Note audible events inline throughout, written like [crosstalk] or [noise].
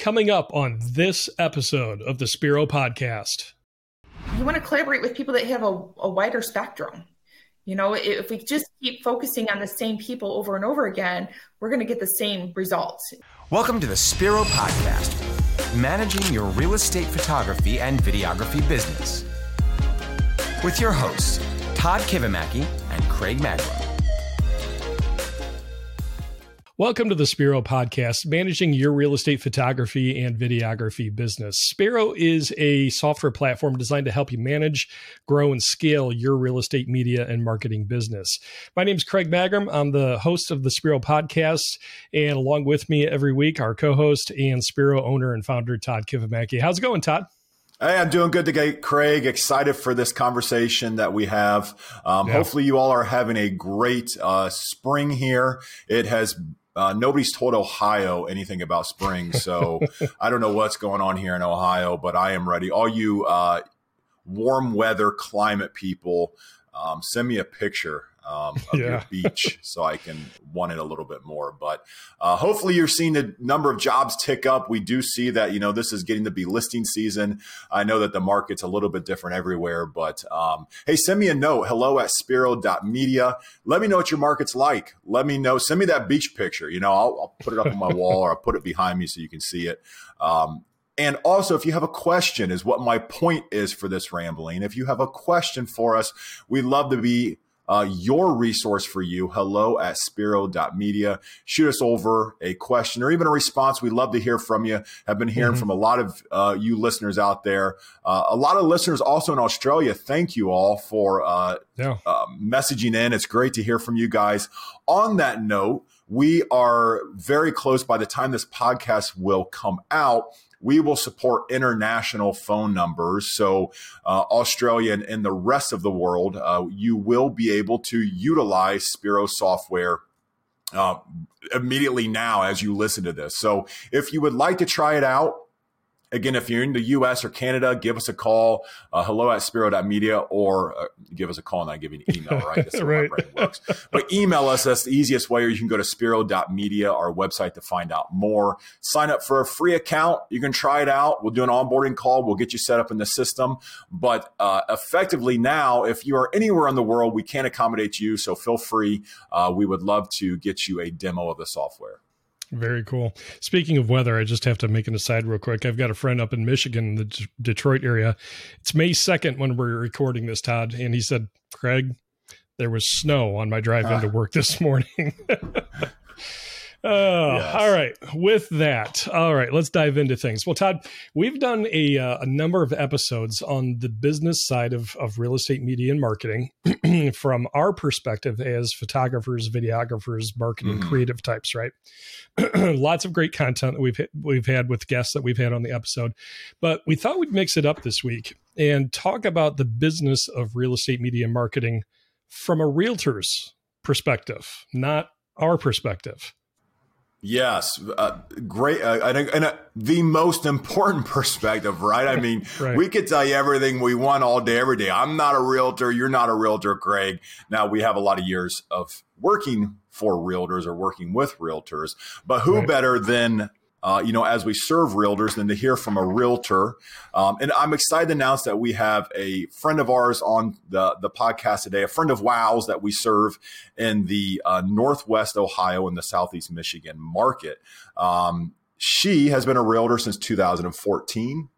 Coming up on this episode of the Spiro podcast. You want to collaborate with people that have a, a wider spectrum. You know, if we just keep focusing on the same people over and over again, we're going to get the same results. Welcome to the Spiro Podcast, managing your real estate photography and videography business. With your hosts, Todd Kivimaki and Craig Magrum. Welcome to the Spiro podcast, managing your real estate photography and videography business. Spiro is a software platform designed to help you manage, grow, and scale your real estate media and marketing business. My name is Craig Magrum. I'm the host of the Spiro podcast, and along with me every week, our co-host and Spiro owner and founder Todd Kivimaki. How's it going, Todd? Hey, I'm doing good today, Craig. Excited for this conversation that we have. Um, yeah. Hopefully, you all are having a great uh, spring here. It has uh, nobody's told Ohio anything about spring, [laughs] so I don't know what's going on here in Ohio, but I am ready. All you uh, warm weather climate people, um, send me a picture um, of yeah. your [laughs] beach so I can want it a little bit more. But uh, hopefully, you're seeing the number of jobs tick up. We do see that, you know, this is getting to be listing season. I know that the market's a little bit different everywhere, but um, hey, send me a note hello at spiro.media. Let me know what your market's like. Let me know. Send me that beach picture. You know, I'll, I'll put it up on my wall or I'll put it behind me so you can see it. Um, and also, if you have a question, is what my point is for this rambling. If you have a question for us, we'd love to be uh, your resource for you. Hello at spiro.media. Shoot us over a question or even a response. We'd love to hear from you. Have been hearing mm-hmm. from a lot of uh, you listeners out there. Uh, a lot of listeners also in Australia. Thank you all for uh, yeah. Uh, messaging in. It's great to hear from you guys. On that note, we are very close by the time this podcast will come out we will support international phone numbers. So, uh, Australia and, and, the rest of the world, uh, you will be able to utilize Spiro software. Uh, immediately now as you listen to this. So if you would like to try it out, Again, if you're in the US or Canada, give us a call, uh, hello at spiro.media, or uh, give us a call and I give you an email, right? That's right. my brain works. But email us. That's the easiest way, or you can go to spiro.media, our website, to find out more. Sign up for a free account. You can try it out. We'll do an onboarding call. We'll get you set up in the system. But uh, effectively now, if you are anywhere in the world, we can accommodate you. So feel free. Uh, we would love to get you a demo of the software. Very cool. Speaking of weather, I just have to make an aside real quick. I've got a friend up in Michigan, in the D- Detroit area. It's May 2nd when we're recording this, Todd. And he said, Craig, there was snow on my drive ah. into work this morning. [laughs] Oh, yes. all right. With that, all right, let's dive into things. Well, Todd, we've done a, uh, a number of episodes on the business side of, of real estate media and marketing [clears throat] from our perspective as photographers, videographers, marketing mm-hmm. creative types, right? [clears throat] Lots of great content that we've we've had with guests that we've had on the episode, but we thought we'd mix it up this week and talk about the business of real estate media and marketing from a realtor's perspective, not our perspective. Yes, uh, great, uh, and, and uh, the most important [laughs] perspective, right? I mean, [laughs] right. we could tell you everything we want all day, every day. I'm not a realtor. You're not a realtor, Craig. Now we have a lot of years of working for realtors or working with realtors, but who right. better than uh, you know, as we serve realtors than to hear from a realtor. Um, and I'm excited to announce that we have a friend of ours on the, the podcast today, a friend of WOW's that we serve in the uh, Northwest Ohio and the Southeast Michigan market. Um, she has been a realtor since 2014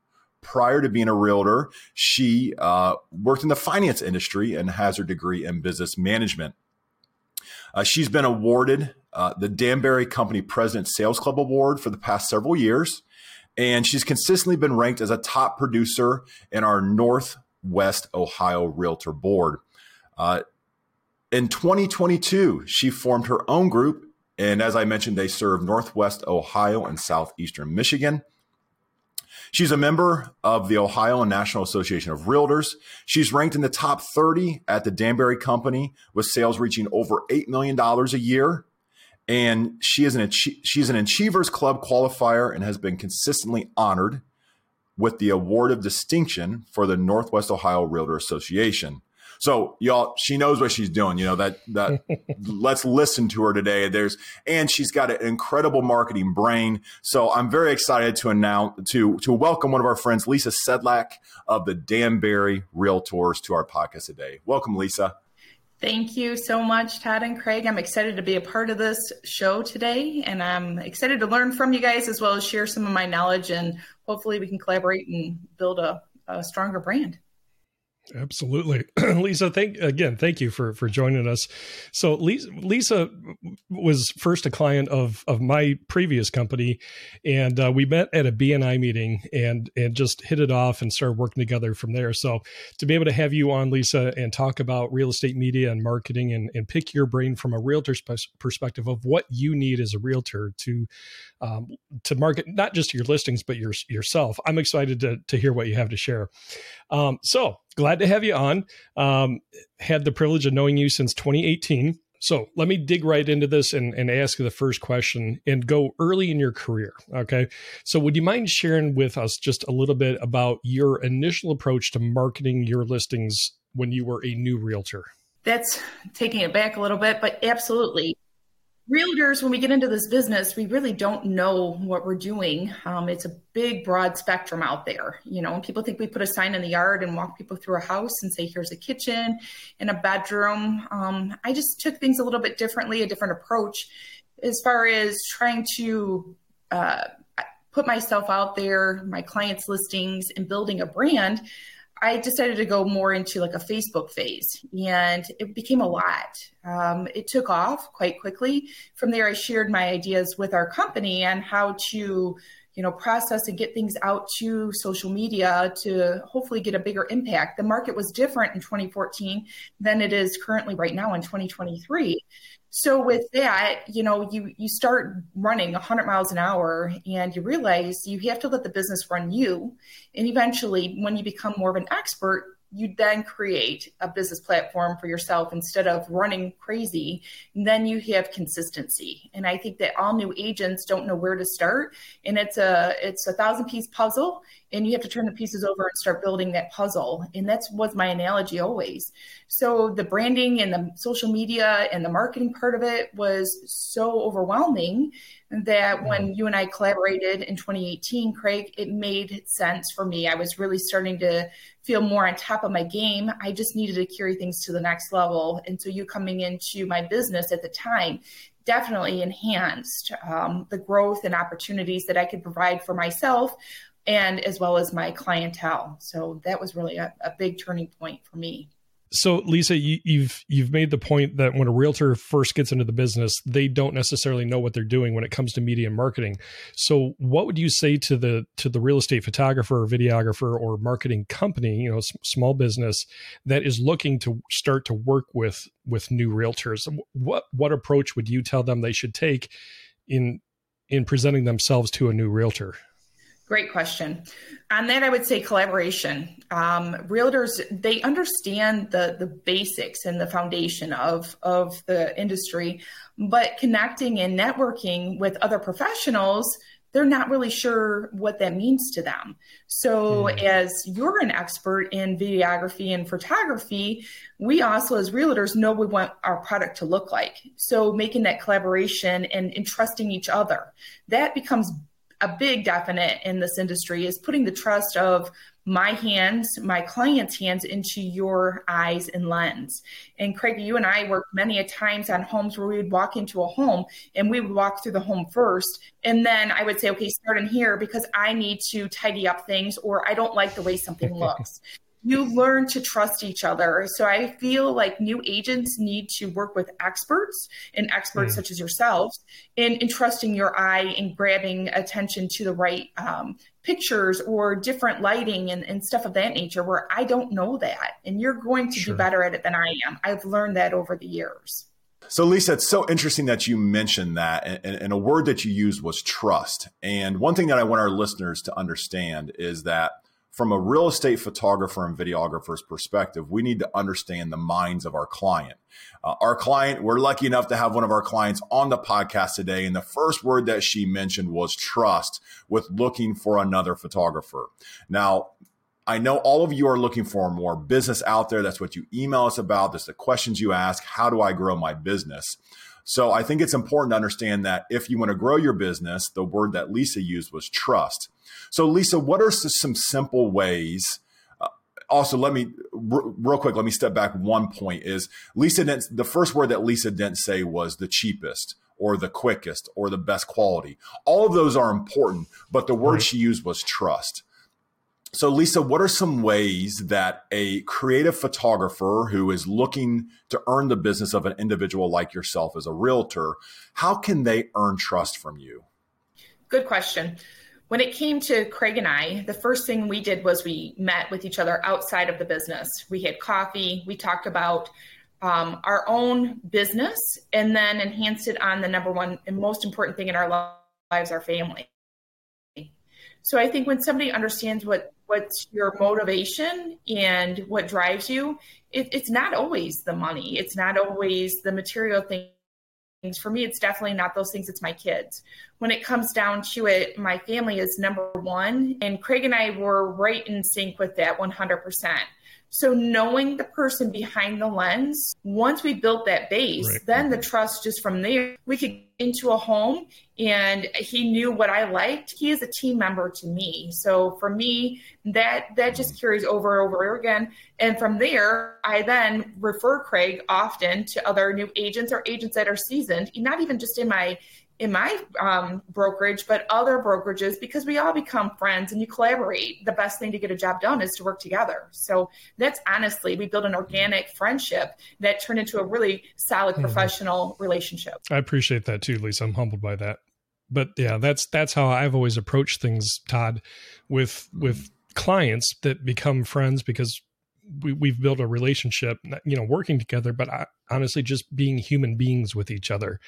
prior to being a realtor, she uh, worked in the finance industry and has her degree in business management. Uh, she's been awarded uh, the Danberry Company President Sales Club Award for the past several years. And she's consistently been ranked as a top producer in our Northwest Ohio Realtor Board. Uh, in 2022, she formed her own group. And as I mentioned, they serve Northwest Ohio and Southeastern Michigan. She's a member of the Ohio and National Association of Realtors. She's ranked in the top 30 at the Danberry Company with sales reaching over $8 million a year. And she is an she's an Achievers Club qualifier and has been consistently honored with the award of distinction for the Northwest Ohio Realtor Association. So y'all, she knows what she's doing. You know that that. [laughs] let's listen to her today. There's and she's got an incredible marketing brain. So I'm very excited to announce to to welcome one of our friends, Lisa Sedlak of the Danberry Realtors, to our podcast today. Welcome, Lisa. Thank you so much, Todd and Craig. I'm excited to be a part of this show today, and I'm excited to learn from you guys as well as share some of my knowledge. And hopefully, we can collaborate and build a, a stronger brand. Absolutely, [clears throat] Lisa. Thank again. Thank you for for joining us. So Lisa, Lisa was first a client of of my previous company, and uh, we met at a BNI meeting and and just hit it off and started working together from there. So to be able to have you on, Lisa, and talk about real estate media and marketing, and and pick your brain from a realtor's perspective of what you need as a realtor to um, to market not just your listings but your yourself. I'm excited to to hear what you have to share. Um, so glad to have you on. Um, had the privilege of knowing you since 2018. So let me dig right into this and, and ask the first question and go early in your career. Okay. So would you mind sharing with us just a little bit about your initial approach to marketing your listings when you were a new realtor? That's taking it back a little bit, but absolutely realtors, when we get into this business, we really don't know what we're doing. Um, it's a big, broad spectrum out there. You know, and people think we put a sign in the yard and walk people through a house and say, here's a kitchen and a bedroom. Um, I just took things a little bit differently, a different approach as far as trying to uh, put myself out there, my clients' listings, and building a brand. I decided to go more into like a Facebook phase and it became a lot. Um, it took off quite quickly. From there, I shared my ideas with our company and how to you know process and get things out to social media to hopefully get a bigger impact the market was different in 2014 than it is currently right now in 2023 so with that, you know, you you start running 100 miles an hour and you realize you have to let the business run you. And eventually when you become more of an expert, you then create a business platform for yourself instead of running crazy. Then you have consistency. And i think that all new agents don't know where to start. And it's a it's a thousand piece puzzle and you have to turn the pieces over and start building that puzzle and that's was my analogy always so the branding and the social media and the marketing part of it was so overwhelming that when you and I collaborated in 2018, Craig, it made sense for me. I was really starting to feel more on top of my game. I just needed to carry things to the next level. And so you coming into my business at the time definitely enhanced um, the growth and opportunities that I could provide for myself and as well as my clientele. So that was really a, a big turning point for me. So, Lisa, you, you've you've made the point that when a realtor first gets into the business, they don't necessarily know what they're doing when it comes to media and marketing. So, what would you say to the to the real estate photographer, or videographer, or marketing company, you know, small business that is looking to start to work with with new realtors? What what approach would you tell them they should take in in presenting themselves to a new realtor? Great question. On that, I would say collaboration. Um, realtors they understand the the basics and the foundation of of the industry, but connecting and networking with other professionals, they're not really sure what that means to them. So, mm. as you're an expert in videography and photography, we also, as realtors, know we want our product to look like. So, making that collaboration and, and trusting each other that becomes a big definite in this industry is putting the trust of my hands, my client's hands into your eyes and lens. And Craig, you and I worked many a times on homes where we would walk into a home and we would walk through the home first. And then I would say, okay, start in here because I need to tidy up things or I don't like the way something [laughs] looks you learn to trust each other. So I feel like new agents need to work with experts and experts mm. such as yourselves in, in trusting your eye and grabbing attention to the right um, pictures or different lighting and, and, stuff of that nature where I don't know that. And you're going to sure. be better at it than I am. I've learned that over the years. So, Lisa, it's so interesting that you mentioned that. And, and, a word that you used was trust. And one thing that I want our listeners to understand is that from a real estate photographer and videographer's perspective, we need to understand the minds of our client. Uh, our client, we're lucky enough to have one of our clients on the podcast today. And the first word that she mentioned was trust with looking for another photographer. Now, I know all of you are looking for more business out there. That's what you email us about. That's the questions you ask. How do I grow my business? So I think it's important to understand that if you want to grow your business, the word that Lisa used was trust. So, Lisa, what are some simple ways? Uh, also, let me r- real quick. Let me step back. One point is Lisa didn't. The first word that Lisa didn't say was the cheapest or the quickest or the best quality. All of those are important, but the word right. she used was trust. So, Lisa, what are some ways that a creative photographer who is looking to earn the business of an individual like yourself as a realtor, how can they earn trust from you? Good question. When it came to Craig and I, the first thing we did was we met with each other outside of the business. We had coffee, we talked about um, our own business, and then enhanced it on the number one and most important thing in our lives, our family. So I think when somebody understands what what's your motivation and what drives you, it, it's not always the money. It's not always the material things. For me, it's definitely not those things. It's my kids. When it comes down to it, my family is number one, and Craig and I were right in sync with that 100%. So knowing the person behind the lens, once we built that base, right. then the mm-hmm. trust just from there, we could into a home and he knew what I liked. He is a team member to me. So for me, that that just mm-hmm. carries over and over again. And from there, I then refer Craig often to other new agents or agents that are seasoned, not even just in my in my um, brokerage, but other brokerages because we all become friends and you collaborate. The best thing to get a job done is to work together. So that's honestly, we build an organic friendship that turned into a really solid mm-hmm. professional relationship. I appreciate that too, Lisa. I'm humbled by that. But yeah, that's that's how I've always approached things, Todd, with with clients that become friends because we, we've built a relationship, you know, working together, but I, honestly, just being human beings with each other.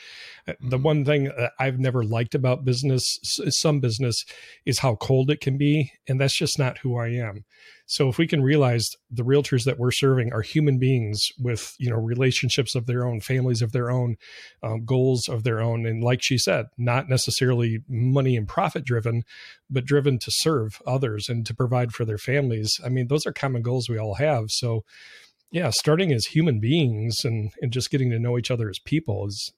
Uh, the mm-hmm. one thing I've never liked about business, some business, is how cold it can be. And that's just not who I am. So if we can realize the realtors that we're serving are human beings with you know relationships of their own, families of their own, um, goals of their own, and like she said, not necessarily money and profit driven, but driven to serve others and to provide for their families. I mean, those are common goals we all have. So yeah, starting as human beings and and just getting to know each other as people is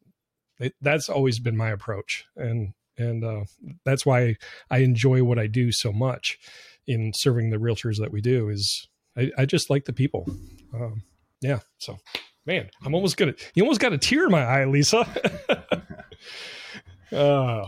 it, that's always been my approach and and uh, that's why I enjoy what I do so much in serving the realtors that we do is I, I just like the people. Um, yeah. So, man, I'm almost gonna. You almost got a tear in my eye, Lisa. [laughs] uh,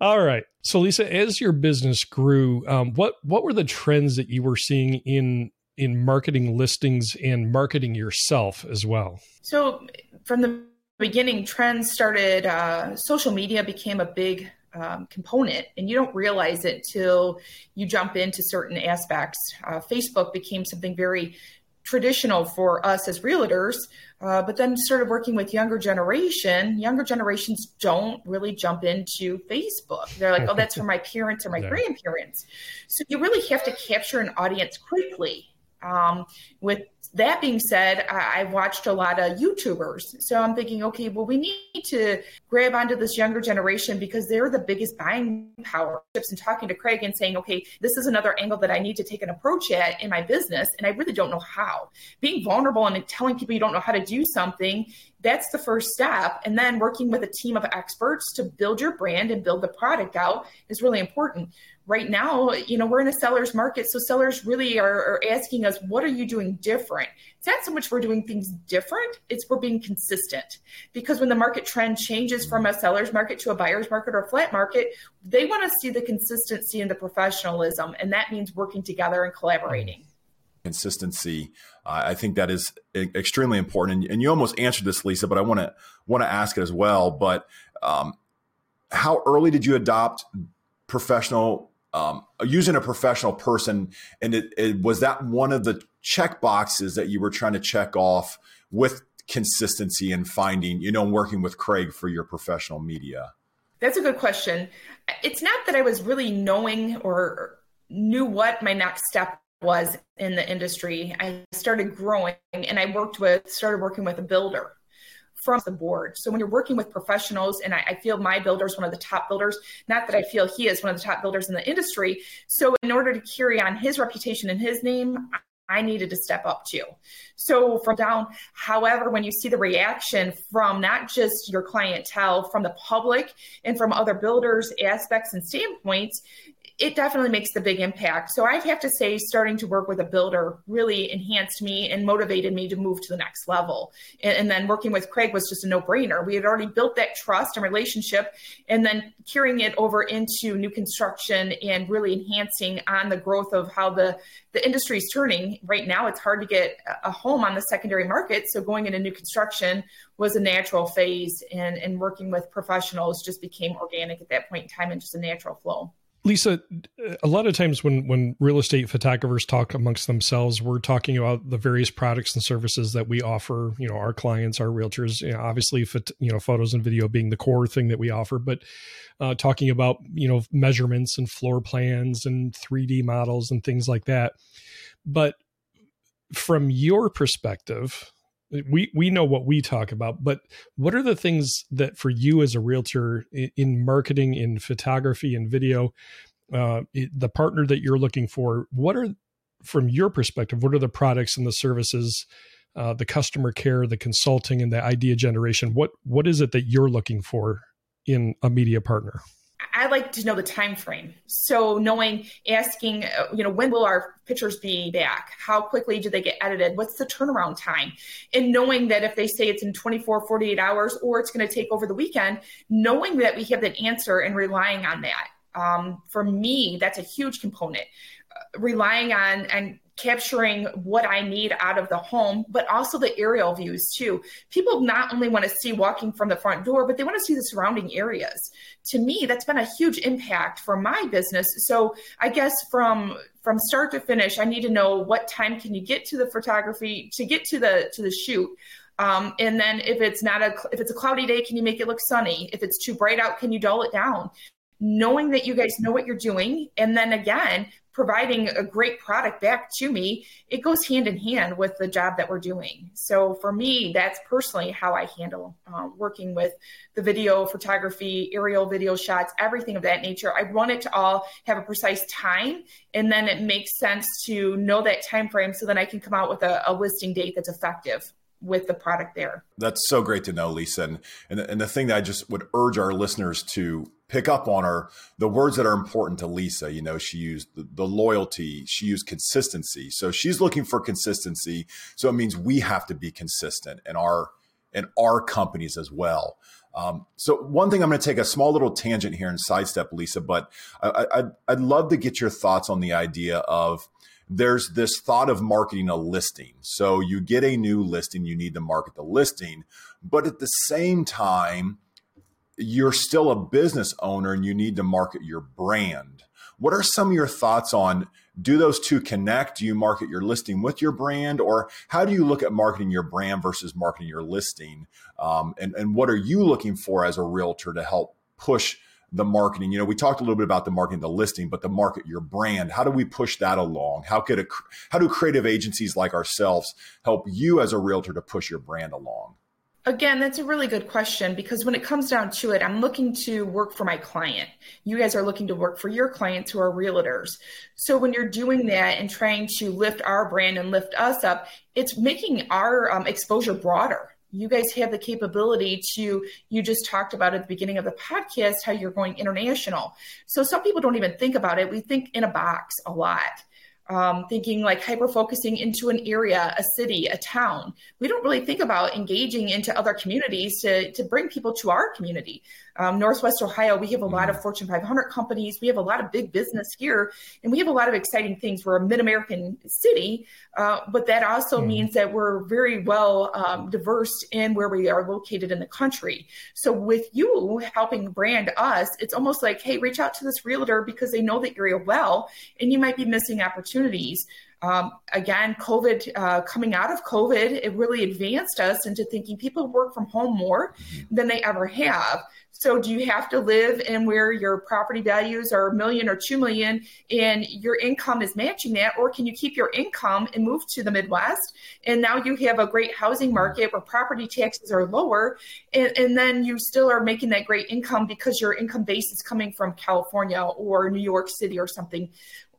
all right. So, Lisa, as your business grew, um, what what were the trends that you were seeing in in marketing listings and marketing yourself as well? So, from the beginning, trends started. Uh, social media became a big um, component, and you don't realize it till you jump into certain aspects. Uh, Facebook became something very traditional for us as realtors, uh, but then started working with younger generation. Younger generations don't really jump into Facebook. They're like, "Oh, that's for my parents or my [laughs] yeah. grandparents." So you really have to capture an audience quickly. Um, with that being said, I, have watched a lot of YouTubers. So I'm thinking, okay, well, we need to grab onto this younger generation because they're the biggest buying power. And talking to Craig and saying, okay, this is another angle that I need to take an approach at in my business. And I really don't know how. Being vulnerable and telling people you don't know how to do something, that's the first step. And then working with a team of experts to build your brand and build the product out is really important right now, you know, we're in a seller's market. So sellers really are, are, asking us, what are you doing different? It's not so much we're doing things different, it's we're being consistent. Because when the market trend changes from a seller's market to a buyer's market or flat market, they want to see the consistency and the professionalism. And that means working together and collaborating. Consistency, uh, I think that is extremely important. And, and, you almost answered this, Lisa, but I want to want to ask it as well. But um, how early did you adopt professional um, using a professional person, and it, it, was that one of the check boxes that you were trying to check off with consistency and finding, you know, working with Craig for your professional media. That's a good question. It's not that I was really knowing or knew what my next step was in the industry. I started growing and I worked with, started working with a builder from the board. So when you're working with professionals, and I, I feel my builder is one of the top builders, not that I feel he is one of the top builders in the industry. So in order to carry on his reputation and his name, I needed to step up too. So from down, however, when you see the reaction from not just your clientele, from the public and from other builders, aspects and standpoints, it definitely makes the big impact. So I'd have to say, starting to work with a builder really enhanced me and motivated me to move to the next level. And, and, then working with Craig was just a no brainer. We had already built that trust and relationship, and then carrying it over into new construction and really enhancing on the growth of how the, the industry is turning. Right now, it's hard to get a home on the secondary market. So going into new construction was a natural phase, and, and working with professionals just became organic at that point in time and just a natural flow. Lisa, a lot of times when when real estate photographers talk amongst themselves, we're talking about the various products and services that we offer. You know, our clients, our realtors. You know, obviously, you know, photos and video being the core thing that we offer, but uh, talking about you know measurements and floor plans and 3D models and things like that. But from your perspective, we we know what we talk about but what are the things that for you as a realtor in, in marketing in photography and video uh, the partner that you're looking for what are from your perspective what are the products and the services uh, the customer care the consulting and the idea generation what what is it that you're looking for in a media partner I like to know the time frame. So knowing, asking, uh, you know, when will our pictures be back? How quickly do they get edited? What's the turnaround time? And knowing that if they say it's in 24, 48 hours or it's going to take over the weekend, knowing that we have that answer and relying on that. Um, for me, that's a huge component. Uh, relying on and capturing what I need out of the home, but also the aerial views too. People not only want to see walking from the front door, but they want to see the surrounding areas. To me, that's been a huge impact for my business. So I guess from from start to finish, I need to know what time can you get to the photography to get to the to the shoot. Um, and then if it's not a if it's a cloudy day, can you make it look sunny? If it's too bright out, can you dull it down? knowing that you guys know what you're doing and then again providing a great product back to me, it goes hand in hand with the job that we're doing. So for me, that's personally how I handle uh, working with the video, photography, aerial video shots, everything of that nature. I want it to all have a precise time, and then it makes sense to know that time frame so then I can come out with a, a listing date that's effective with the product there. That's so great to know, Lisa. And, and, and the thing that I just would urge our listeners to pick up on are the words that are important to Lisa. You know, she used the, the, loyalty, she used consistency. So she's looking for consistency. So it means we have to be consistent in our in our companies as well. Um, so one thing I'm going to take a small little tangent here and sidestep, Lisa, but I, I, I'd love to get your thoughts on the idea of there's this thought of marketing a listing. So you get a new listing, you need to market the listing, but at the same time, you're still a business owner and you need to market your brand. What are some of your thoughts on do those two connect? Do you market your listing with your brand, or how do you look at marketing your brand versus marketing your listing? Um, and, and what are you looking for as a realtor to help push the marketing? You know, we talked a little bit about the marketing, the listing, but the market your brand. How do we push that along? How could a, how do creative agencies like ourselves help you as a realtor to push your brand along? Again, that's a really good question because when it comes down to it, I'm looking to work for my client. You guys are looking to work for your clients who are realtors. So when you're doing that and trying to lift our brand and lift us up, it's making our um, exposure broader. You guys have the capability to, you just talked about at the beginning of the podcast how you're going international. So some people don't even think about it. We think in a box a lot um, thinking like hyper focusing into an area, a city, a town. We don't really think about engaging into other communities to, to bring people to our community um, Northwest Ohio, we have a lot of mm-hmm. Fortune 500 companies. We have a lot of big business here, and we have a lot of exciting things. We're a mid American city, uh, but that also mm. means that we're very well um, diverse in where we are located in the country. So, with you helping brand us, it's almost like, hey, reach out to this realtor because they know the area well, and you might be missing opportunities. Um, again, COVID, uh, coming out of COVID, it really advanced us into thinking people work from home more than they ever have. So do you have to live in where your property values are a million or two million and your income is matching that? Or can you keep your income and move to the Midwest? And now you have a great housing market where property taxes are lower. And, and then you still are making that great income because your income base is coming from California or New York City or something.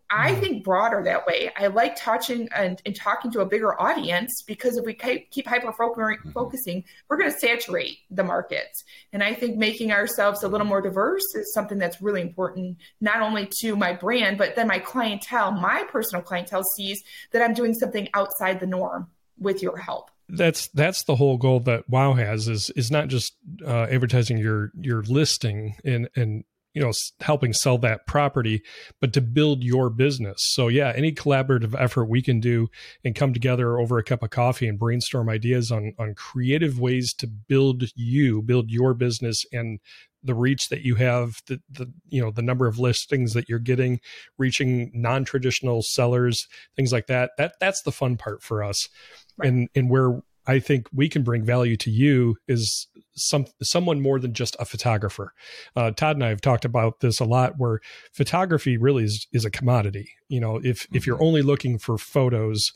I mm-hmm. think broader that way. I like touching and, and, talking to a bigger audience because if we keep hyper mm-hmm. focusing, we're going to saturate the markets. And I think making ourselves a little more diverse is something that's really important, not only to my brand, but then my clientele, my personal clientele sees that I'm doing something outside the norm with your help that's that's the whole goal that wow has is is not just uh, advertising your your listing and and you know helping sell that property but to build your business so yeah any collaborative effort we can do and come together over a cup of coffee and brainstorm ideas on on creative ways to build you build your business and the reach that you have the, the you know the number of listings that you're getting reaching non-traditional sellers things like that that that's the fun part for us right. and and where I think we can bring value to you is some someone more than just a photographer. Uh, Todd and I have talked about this a lot, where photography really is is a commodity. You know, if mm-hmm. if you're mm-hmm. only looking for photos,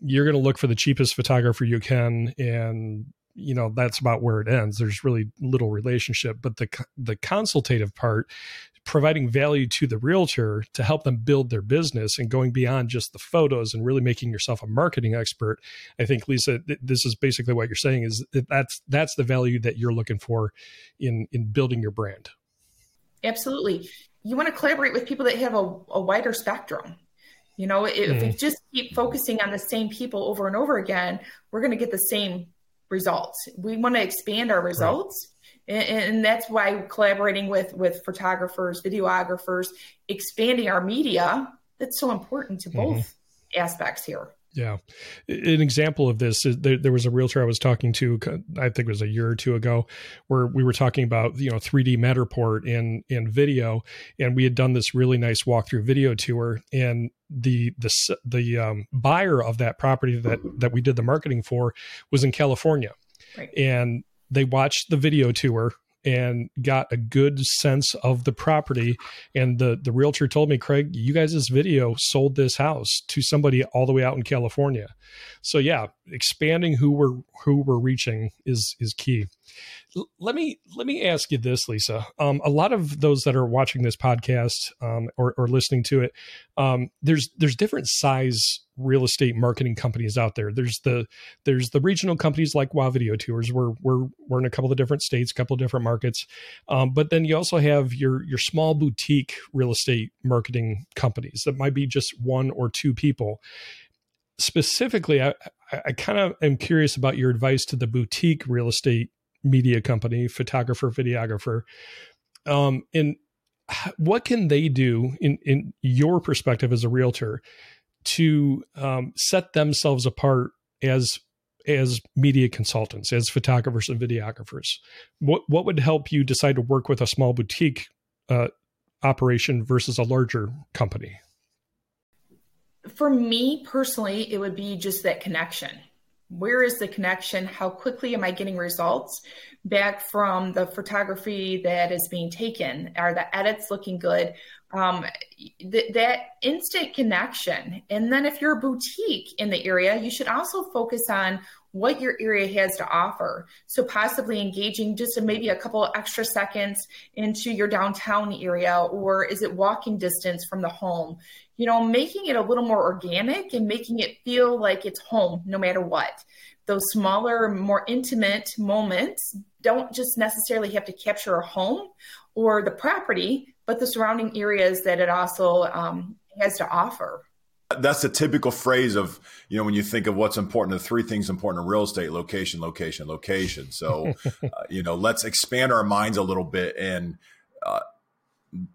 you're going to look for the cheapest photographer you can, and you know that's about where it ends. There's really little relationship, but the the consultative part providing value to the realtor to help them build their business and going beyond just the photos and really making yourself a marketing expert i think lisa th- this is basically what you're saying is that that's that's the value that you're looking for in in building your brand. Absolutely. You want to collaborate with people that have a, a wider spectrum. You know if, mm. if we just keep focusing on the same people over and over again we're going to get the same results. We want to expand our results right and, and that's why collaborating with with photographers videographers expanding our media that's so important to both mm-hmm. aspects here yeah. An example of this is there, there, was a realtor I was talking to, I think it was a year or two ago, where we were talking about, you know, 3D Matterport in, in video. And we had done this really nice walkthrough video tour. And the, the, the um, buyer of that property that, that we did the marketing for was in California. Right. And they watched the video tour and got a good sense of the property. And the the realtor told me, Craig, you guys' this video sold this house to somebody all the way out in California. So yeah, expanding who we're who we're reaching is is key let me let me ask you this, Lisa. Um, a lot of those that are watching this podcast um, or, or, listening to it, um, there's there's different size real estate marketing companies out there. There's the there's the regional companies like Wow Video Tours. We're we're we're in a couple of different states, a couple of different markets, um, but then you also have your your small boutique real estate marketing companies that might be just one or two people specifically, I, I kind of am curious about your advice to the boutique real estate media company, photographer, videographer. Um, and what can they do in, in your perspective as a realtor to um, set themselves apart as as media consultants, as photographers and videographers? What what would help you decide to work with a small boutique uh, operation versus a larger company? For me personally, it would be just that connection where is the connection? How quickly am I getting results back from the photography that is being taken? Are the edits looking good? Um, th- that instant connection. And then if you're a boutique in the area, you should also focus on what your area has to offer. So possibly engaging just maybe a couple extra seconds into your downtown area, or is it walking distance from the home? you know, making it a little more organic and making it feel like it's home no matter what. Those smaller, more intimate moments don't just necessarily have to capture a home or the property, but the surrounding areas that it also um, has to offer. That's the typical phrase of, you know, when you think of what's important, the three things important in real estate location, location, location. So, [laughs] uh, you know, let's expand our minds a little bit and, uh,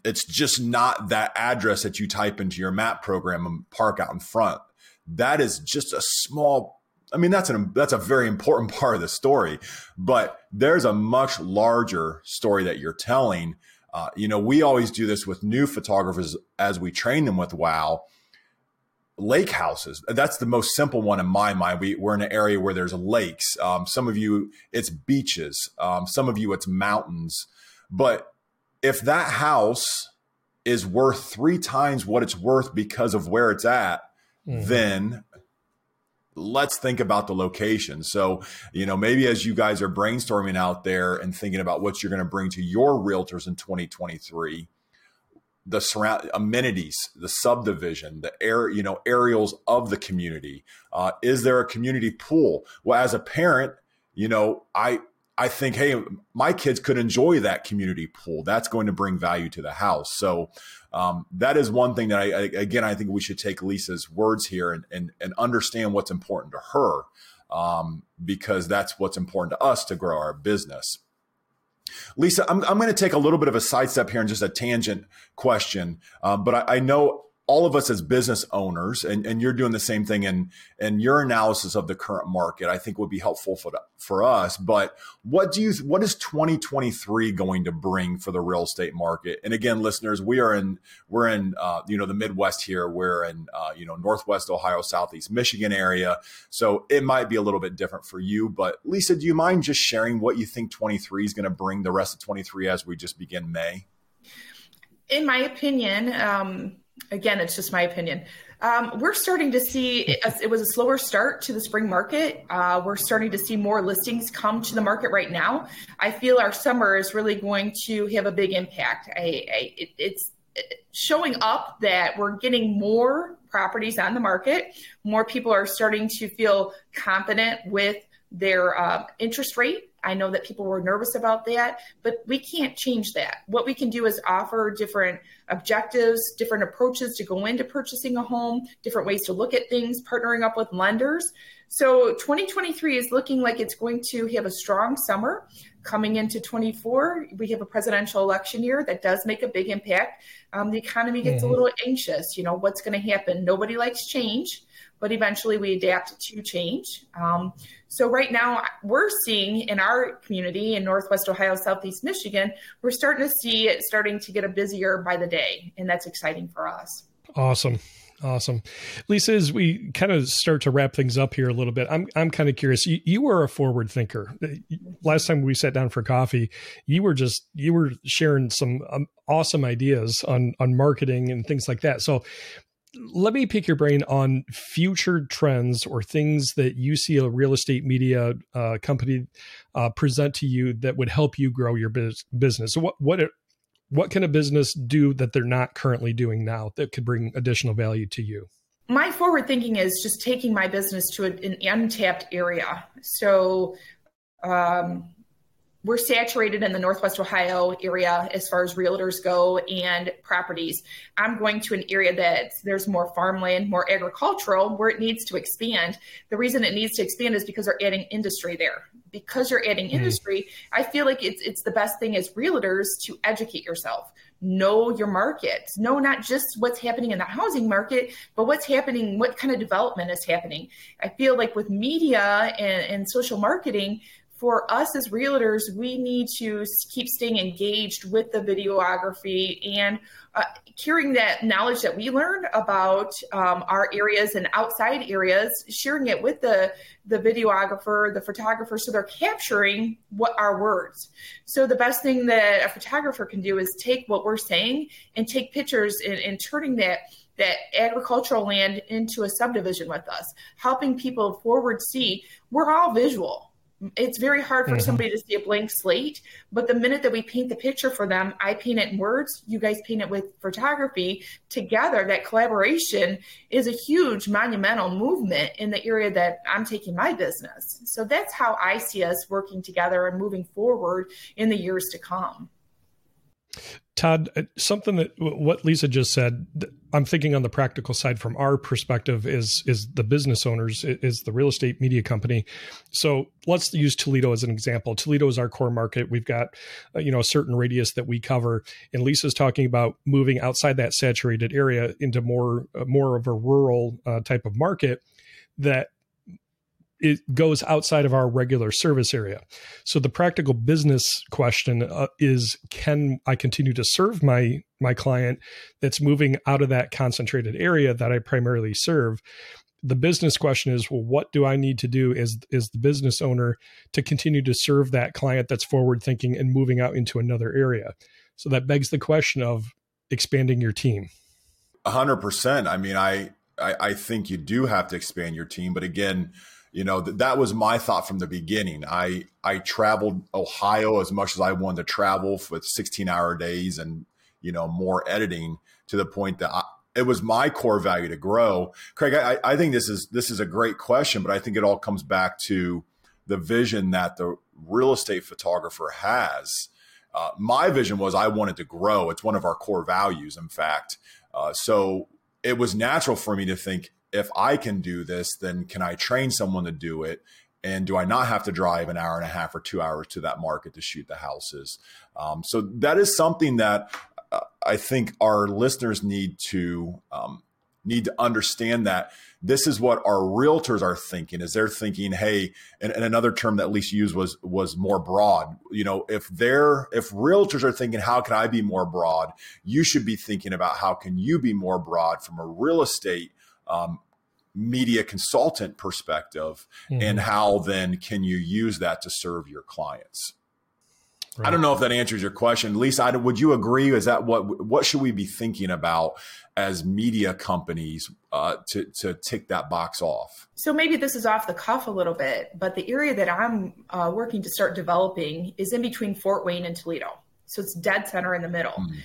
it's just not that address that you type into your map program and park out in front. That is just a small I mean that's an that's a very important [laughs] part of the story, but there's a much larger story that you're telling. Uh, you know, we always do this with new photographers as we train them with WOW. Lake houses. That's the most simple one in my mind. We, we're in an area where there's lakes. Um, some of you, it's beaches. Um, some of you, it's mountains. But if that house is worth three times what it's worth because of where it's at, mm-hmm. then let's think about the location. So, you know, maybe as you guys are brainstorming out there and thinking about what you're going to bring to your realtors in 2023, the surround amenities, the subdivision, the air, you know, aerials of the community. Uh, is there a community pool? Well, as a parent, you know, I I think, hey, my kids could enjoy that community pool. That's going to bring value to the house. So um, that is one thing that I, I, again, I think we should take Lisa's words here and and, and understand what's important to her um, because that's what's important to us to grow our business. Lisa, I'm, I'm going to take a little bit of a sidestep here and just a tangent question, um, but I, I know all of us as business owners, and, and you're doing the same thing in, in your analysis of the current market, I think would be helpful for, for us. But what do you, what is 2023 going to bring for the real estate market? And again, listeners, we are in, we're in, uh, you know, the Midwest here. We're in, uh, you know, Northwest Ohio, Southeast Michigan area. So it might be a little bit different for you. But Lisa, do you mind just sharing what you think 23 is going to bring the rest of 23 as we just begin May? In my opinion, um, again, it's just my opinion. Um, we're starting to see it, was a slower start to the spring market. Uh, we're starting to see more listings come to the market right now. I feel our summer is really going to have a big impact. I, I, it, it's showing up that we're getting more properties on the market. More people are starting to feel confident with their uh, interest rate I know that people were nervous about that, but we can't change that. What we can do is offer different objectives, different approaches to go into purchasing a home, different ways to look at things, partnering up with lenders. So 2023 is looking like it's going to have a strong summer. Coming into 24, we have a presidential election year that does make a big impact. Um, the economy gets mm-hmm. a little anxious. You know, what's going to happen? Nobody likes change but eventually we adapt to change. Um, so right now we're seeing in our community in Northwest Ohio, Southeast Michigan, we're starting to see it starting to get a busier by the day, and that's exciting for us. Awesome. Awesome. Lisa, as we kind of start to wrap things up here a little bit, I'm I'm kind of curious. You, you were a forward thinker. Last time we sat down for coffee, you were just you were sharing some um, awesome ideas on on marketing and things like that. So let me pick your brain on future trends or things that you see a real estate media uh, company uh, present to you that would help you grow your biz- business. So what what what can a business do that they're not currently doing now that could bring additional value to you? My forward thinking is just taking my business to an untapped area. So um, we're saturated in the Northwest Ohio area as far as realtors go and properties. I'm going to an area that there's more farmland, more agricultural, where it needs to expand. The reason it needs to expand is because they're adding industry there. Because you're adding mm industry, I feel like it's it's the best thing as realtors to educate yourself. Know your market. Know not just what's happening in the housing market, but what's happening, what kind of development is happening. I feel like with media and, and social marketing, for us as realtors, we need to keep staying engaged with the videography and uh, carrying that knowledge that we learn about um, our areas and outside areas, sharing it with the the videographer, the photographer, so they're capturing what our words. So the best thing that a photographer can do is take what we're saying and take pictures and, and turning that that agricultural land into a subdivision with us, helping people forward see we're all visual it's very hard for mm-hmm. somebody to see a blank slate but the minute that we paint the picture for them i paint it in words you guys paint it with photography. Together that collaboration is a huge monumental movement in the area that i'm taking my business. So that's how i see us working together and moving forward in the years to come Todd, uh, something that what Lisa just said, I'm thinking on the practical side from our perspective is is the business owners, is the real estate media company. So let's use Toledo as an example. Toledo is our core market. We've got uh, you know a certain radius that we cover, and Lisa's talking about moving outside that saturated area into more uh, more of a rural uh, type of market that it goes outside of our regular service area. So the practical business question uh, is can I continue to serve my my client that's moving out of that concentrated area that I primarily serve? the business question is, well, what do I need to do as as the business owner to continue to serve that client that's forward thinking and moving out into another area? So that begs the question of expanding your team. Hundred percent. I mean, I, I I think you do have to expand your team, but again, you know th- that was my thought from the beginning. I i traveled ohio as much as i wanted to travel with 16 hour days and you know more editing to the point that I, it was my core value to grow. Craig I, I think this is this is a great question but i think it all comes back to the vision that the real estate photographer has. Uh, my vision was i wanted to grow. It's one of our core values in fact. Uh, so it was natural for me to think if I can do this, then can I train someone to do it? And do I not have to drive an hour and a half or two hours to that market to shoot the houses? Um, so that is something that uh, I think our listeners need to um, need to understand that this is what our realtors are thinking is they're thinking hey and, and, another term that Lisa used was was more broad you know if they're if realtors are thinking how can i be more broad you should be thinking about how can you be more broad from a real estate um, media consultant perspective mm-hmm. and how then can you use that to serve your clients? Right. i don't know if that answers your question. Lisa would you agree? Is that what what should we be thinking about as media companies uh, to to tick that box off? So maybe this is off the cuff a little bit but the area that i'm uh, working to start developing is in between fort wayne and toledo. So it's dead center in the middle. Mm-hmm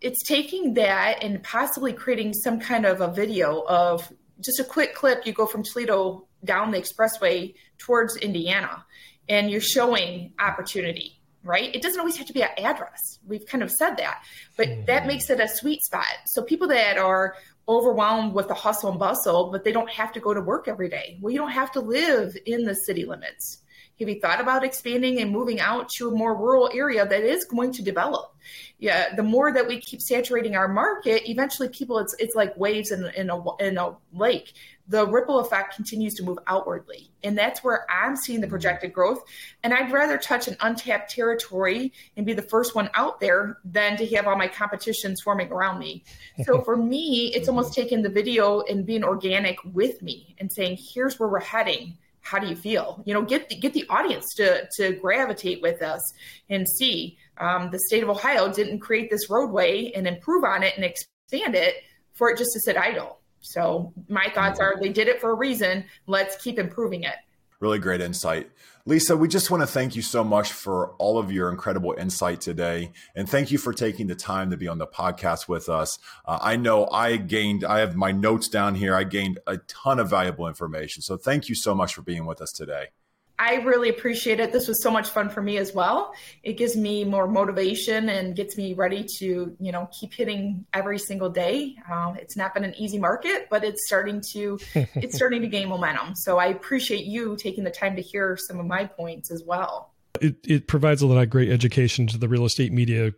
it's taking that and possibly creating some kind of a video of just a quick clip, you go from Toledo down the expressway towards Indiana, and you're showing opportunity, right? It doesn't always have to be an address. We've kind of said that, but mm-hmm. that makes it a sweet spot. So people that are overwhelmed with the hustle and bustle, but they don't have to go to work every day. Well, you don't have to live in the city limits. Have you thought about expanding and moving out to a more rural area that is going to develop? Yeah, the more that we keep saturating our market, eventually people it's it's like waves in, in a in a lake. The ripple effect continues to move outwardly, and that's where I'm seeing the mm-hmm. projected growth. And I'd rather touch an untapped territory and be the first one out there than to have all my competition swarming around me. So [laughs] for me, it's almost mm-hmm. taking the video and being organic with me and saying, "Here's where we're heading." How do you feel? You know, get the, get the audience to to gravitate with us and see. Um, the state of Ohio didn't create this roadway and improve on it and expand it for it just to sit idle. So my thoughts are they did it for a reason. Let's keep improving it. Really great insight. Lisa, we just want to thank you so much for all of your incredible insight today. And thank you for taking the time to be on the podcast with us. Uh, I know I gained, I have my notes down here. I gained a ton of valuable information. So thank you so much for being with us today. I really appreciate it. This was so much fun for me as well. It gives me more motivation and gets me ready to, you know, keep hitting every single day. Um, it's not been an easy market, but it's starting to [laughs] it's starting to gain momentum. So I appreciate you taking the time to hear some of my points as well. It, it provides a lot of great education to the real estate media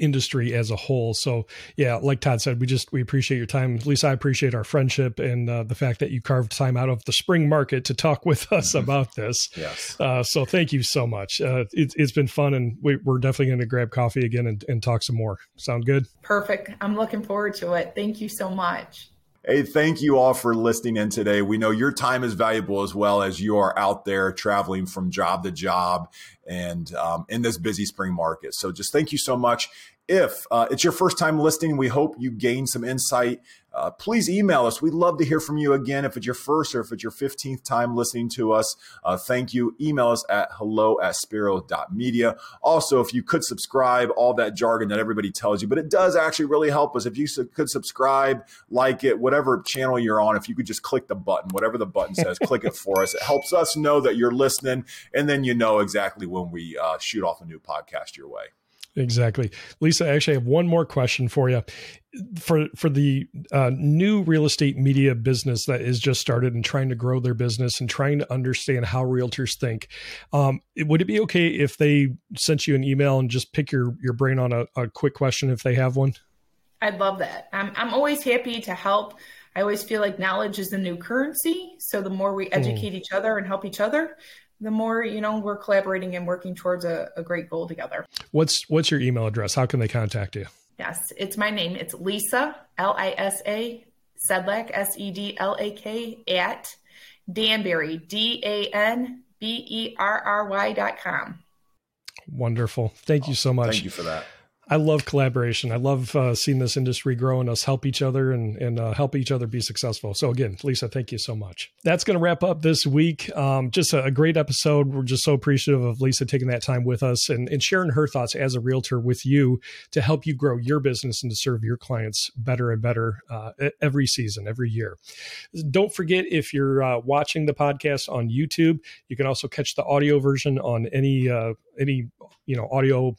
industry as a whole. So yeah, like Todd said, we just we appreciate your time. Lisa, I appreciate our friendship and uh, the fact that you carved time out of the spring market to talk with [laughs] us mm-hmm. about this. Yes. Uh, so thank you so much. Uh, it, has been fun, and we, are definitely going to grab coffee again and, and talk some more. Sound good? Perfect. I'm looking forward to it. Thank you so much. Hey, thank you all for listening in today. We know your time is valuable as well as you are out there traveling from job to job and um, in this busy spring market. So just thank you so much. If uh, it's your first time listening, we hope you gain some insight. Uh, please email us. We'd love to hear from you again. If it's your first or if it's your 15th time listening to us, uh, thank you. Email us at hello at spiro.media. Also, if you could subscribe, all that jargon that everybody tells you, but it does actually really help us. If you could subscribe, like it, whatever channel you're on, if you could just click the button, whatever the button says, click it for us. It helps us know that you're listening, and then you know exactly when we uh, shoot off a new podcast your way. Exactly. Lisa, I actually have one more question for you. For for the uh, new real estate media business that is just started and trying to grow their business and trying to understand how realtors think, um, would it be okay if they sent you an email and just pick your your brain on a, a quick question if they have one? I'd love that. I'm I'm always happy to help. I always feel like knowledge is the new currency. So the more we hmm. educate mm. each other and help each other, the more you know we're collaborating and working towards a, a great goal together. What's what's your email address? How can they contact you? Yes, it's my name. It's Lisa L I S A Sedlak, S E D L A K, at Danberry, D A N B E R R Y dot com. Wonderful. Thank you so much. Thank you for that. I love collaboration. I love uh, seeing this industry grow and us help each other and, and uh, help each other be successful. So again, Lisa, thank you so much. That's going to wrap up this week. Um, just a, a, great episode. We're just so appreciative of Lisa taking that time with us and, and sharing her thoughts as a realtor with you to help you grow your business and to serve your clients better and better uh, every season, every year. Don't forget if you're uh, watching the podcast on YouTube, you can also catch the audio version on any uh, any you know audio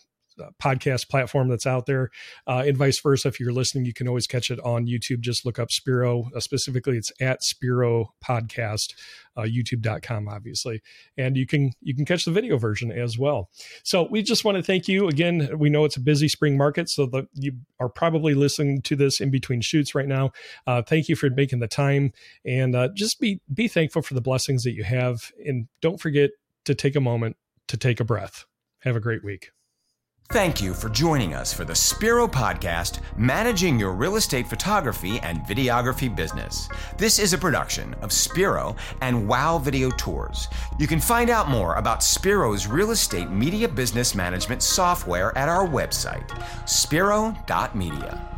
podcast platform that's out there. Uh, and vice versa, if you're listening, you can always catch it on YouTube. Just look up Spiro. Uh, specifically, it's at Spiro Podcast, uh, YouTube.com, obviously, and you can you can catch the video version as well. So we just want to thank you again. We know it's a busy spring market, so the, you are probably listening to this in between shoots right now. Uh, thank you for making the time, and uh, just be be thankful for the blessings that you have, and don't forget to take a moment to take a breath. Have a great week. Thank you for joining us for the Spiro Podcast, Managing Your Real Estate Photography and Videography Business. This is a production of Spiro and Wow Video Tours. You can find out more about Spiro's real estate media business management software at our website, spiro.media.